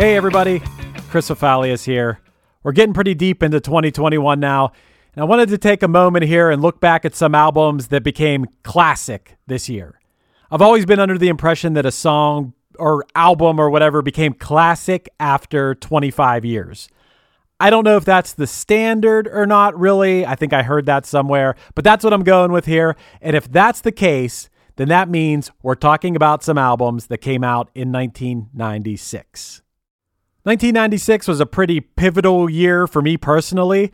Hey, everybody. Chris Fafalios here. We're getting pretty deep into 2021 now, and I wanted to take a moment here and look back at some albums that became classic this year. I've always been under the impression that a song or album or whatever became classic after 25 years. I don't know if that's the standard or not, really. I think I heard that somewhere, but that's what I'm going with here. And if that's the case, then that means we're talking about some albums that came out in 1996. 1996 was a pretty pivotal year for me personally.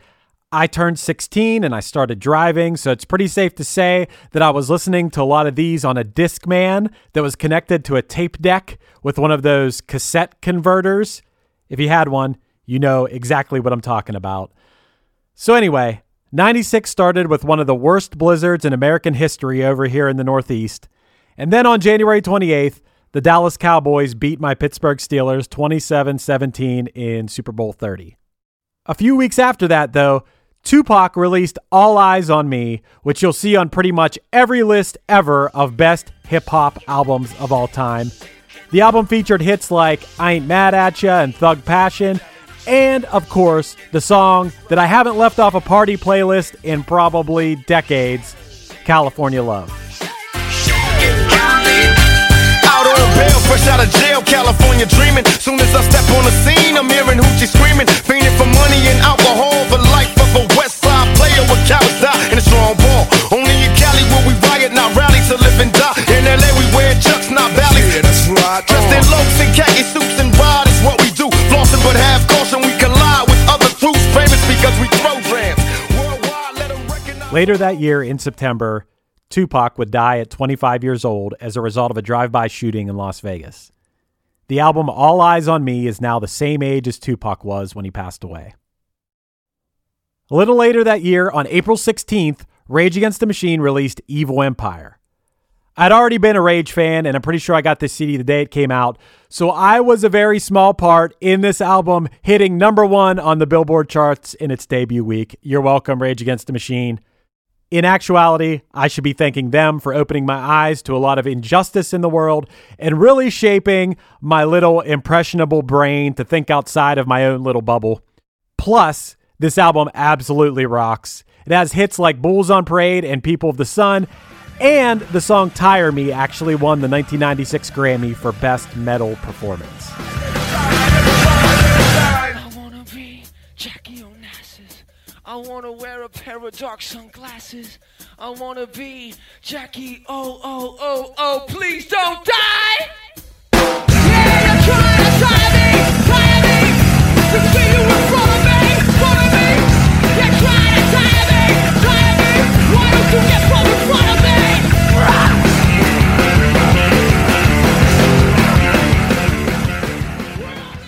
I turned 16 and I started driving, so it's pretty safe to say that I was listening to a lot of these on a Discman that was connected to a tape deck with one of those cassette converters. If you had one, you know exactly what I'm talking about. So, anyway, 96 started with one of the worst blizzards in American history over here in the Northeast. And then on January 28th, the Dallas Cowboys beat my Pittsburgh Steelers 27 17 in Super Bowl 30. A few weeks after that, though, Tupac released All Eyez on Me, which you'll see on pretty much every list ever of best hip hop albums of all time. The album featured hits like I Ain't Mad at Ya and Thug Passion, and of course, the song that I haven't left off a party playlist in probably decades California Love. Fresh out of jail, California dreaming. Soon as I step on the scene, I'm hearing hoochie screaming, fiending for money and alcohol. The life of a West Side player with cowards die in a strong ball. Only in Cali will we riot, not rally to live and die. In LA we wear chucks, not valleys. Yeah, that's right. Dressed in loafs and khaki suits and ride is what we do. Flossing but have caution, we collide with other crews, famous because we throw grams. Later that year in September, Tupac would die at 25 years old as a result of a drive by shooting in Las Vegas. The album All Eyez on Me is now the same age as Tupac was when he passed away. A little later that year, on April 16th, Rage Against the Machine released Evil Empire. I'd already been a Rage fan, and I'm pretty sure I got this CD the day it came out, so I was a very small part in this album hitting number one on the Billboard charts in its debut week. You're welcome, Rage Against the Machine. In actuality, I should be thanking them for opening my eyes to a lot of injustice in the world and really shaping my little impressionable brain to think outside of my own little bubble. Plus, this album absolutely rocks. It has hits like Bulls on Parade and People of the Sun, and the song Tire Me actually won the 1996 Grammy for Best Metal Performance. I wanna wear a pair of dark sunglasses. I wanna be Jackie. Oh, oh, oh, oh, please don't die!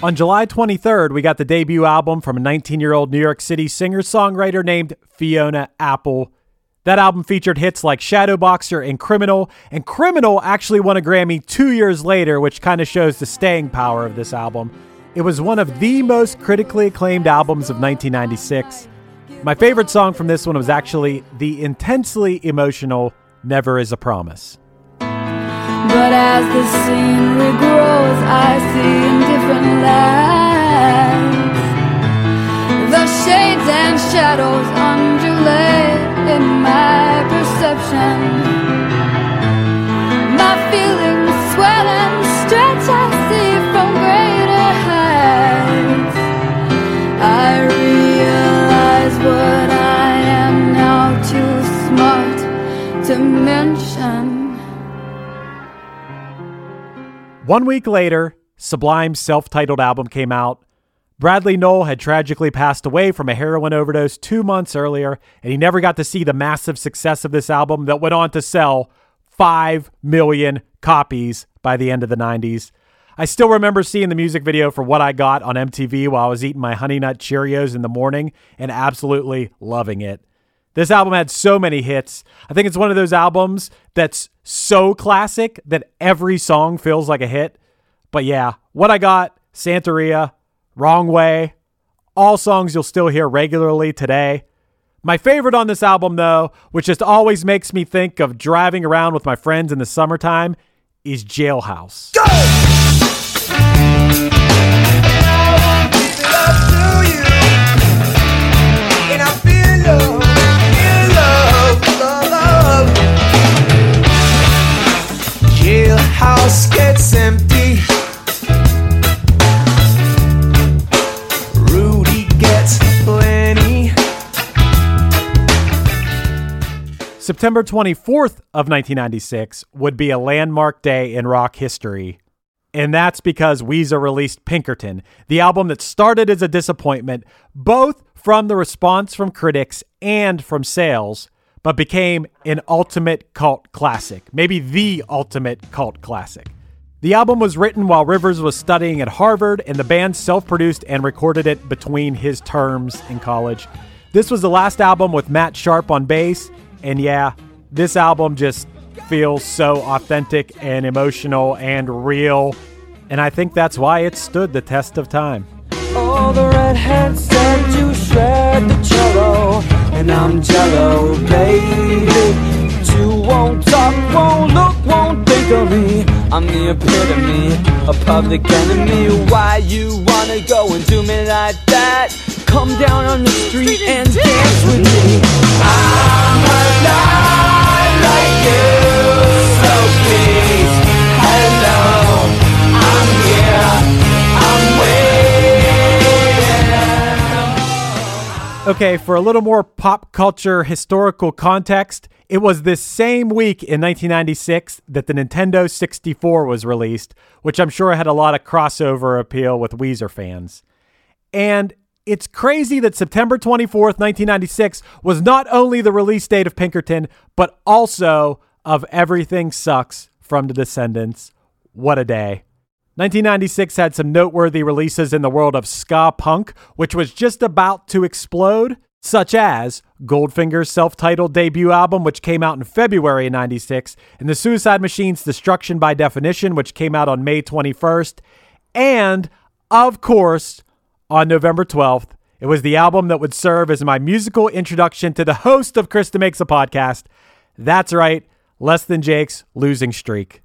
On July 23rd, we got the debut album from a 19 year old New York City singer songwriter named Fiona Apple. That album featured hits like Shadowboxer and Criminal, and Criminal actually won a Grammy two years later, which kind of shows the staying power of this album. It was one of the most critically acclaimed albums of 1996. My favorite song from this one was actually the intensely emotional Never Is a Promise. But as the scenery grows, I see in different lights. One week later, Sublime's self titled album came out. Bradley Nowell had tragically passed away from a heroin overdose two months earlier, and he never got to see the massive success of this album that went on to sell 5 million copies by the end of the 90s. I still remember seeing the music video for What I Got on MTV while I was eating my Honey Nut Cheerios in the morning and absolutely loving it. This album had so many hits. I think it's one of those albums that's so classic that every song feels like a hit. But yeah, what I got, Santeria, Wrong Way, all songs you'll still hear regularly today. My favorite on this album, though, which just always makes me think of driving around with my friends in the summertime, is Jailhouse. Go! September 24th of 1996 would be a landmark day in rock history. And that's because Weezer released Pinkerton, the album that started as a disappointment, both from the response from critics and from sales, but became an ultimate cult classic, maybe the ultimate cult classic. The album was written while Rivers was studying at Harvard, and the band self produced and recorded it between his terms in college. This was the last album with Matt Sharp on bass, and yeah, this album just feels so authentic and emotional and real, and I think that's why it stood the test of time. All the redheads said you shred the cello, and I'm jello, baby. Two won't talk, won't look, won't think of me. I'm the epitome of public enemy. Why you wanna go and do me like that? Come down on the street and dance with me. I'm Okay, for a little more pop culture historical context, it was this same week in 1996 that the Nintendo 64 was released, which I'm sure had a lot of crossover appeal with Weezer fans. And it's crazy that September 24th, 1996 was not only the release date of Pinkerton, but also of Everything Sucks from The Descendents. What a day. 1996 had some noteworthy releases in the world of ska punk, which was just about to explode, such as Goldfinger's self titled debut album, which came out in February of 96, and The Suicide Machine's Destruction by Definition, which came out on May 21st, and, of course, on November 12th, it was the album that would serve as my musical introduction to the host of Chris DeMakes a Podcast. That's right, Less Than Jake's Losing Streak.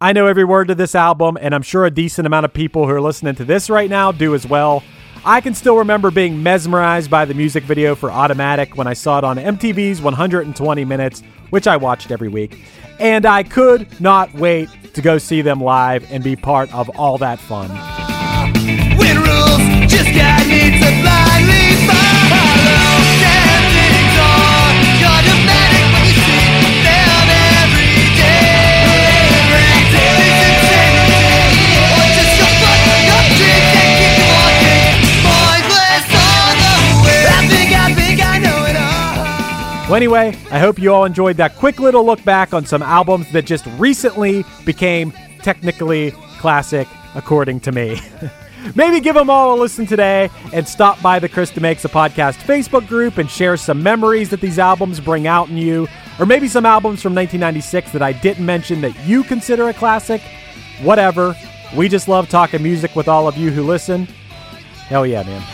I know every word to this album, and I'm sure a decent amount of people who are listening to this right now do as well. I can still remember being mesmerized by the music video for Automatic when I saw it on MTV's 120 Minutes, which I watched every week. And I could not wait to go see them live and be part of all that fun. Well, anyway, I hope you all enjoyed that quick little look back on some albums that just recently became technically classic, according to me. Maybe give them all a listen today and stop by the Chris DeMakes a Podcast Facebook group and share some memories that these albums bring out in you, or maybe some albums from 1996 that I didn't mention that you consider a classic. Whatever. We just love talking music with all of you who listen. Hell yeah, man.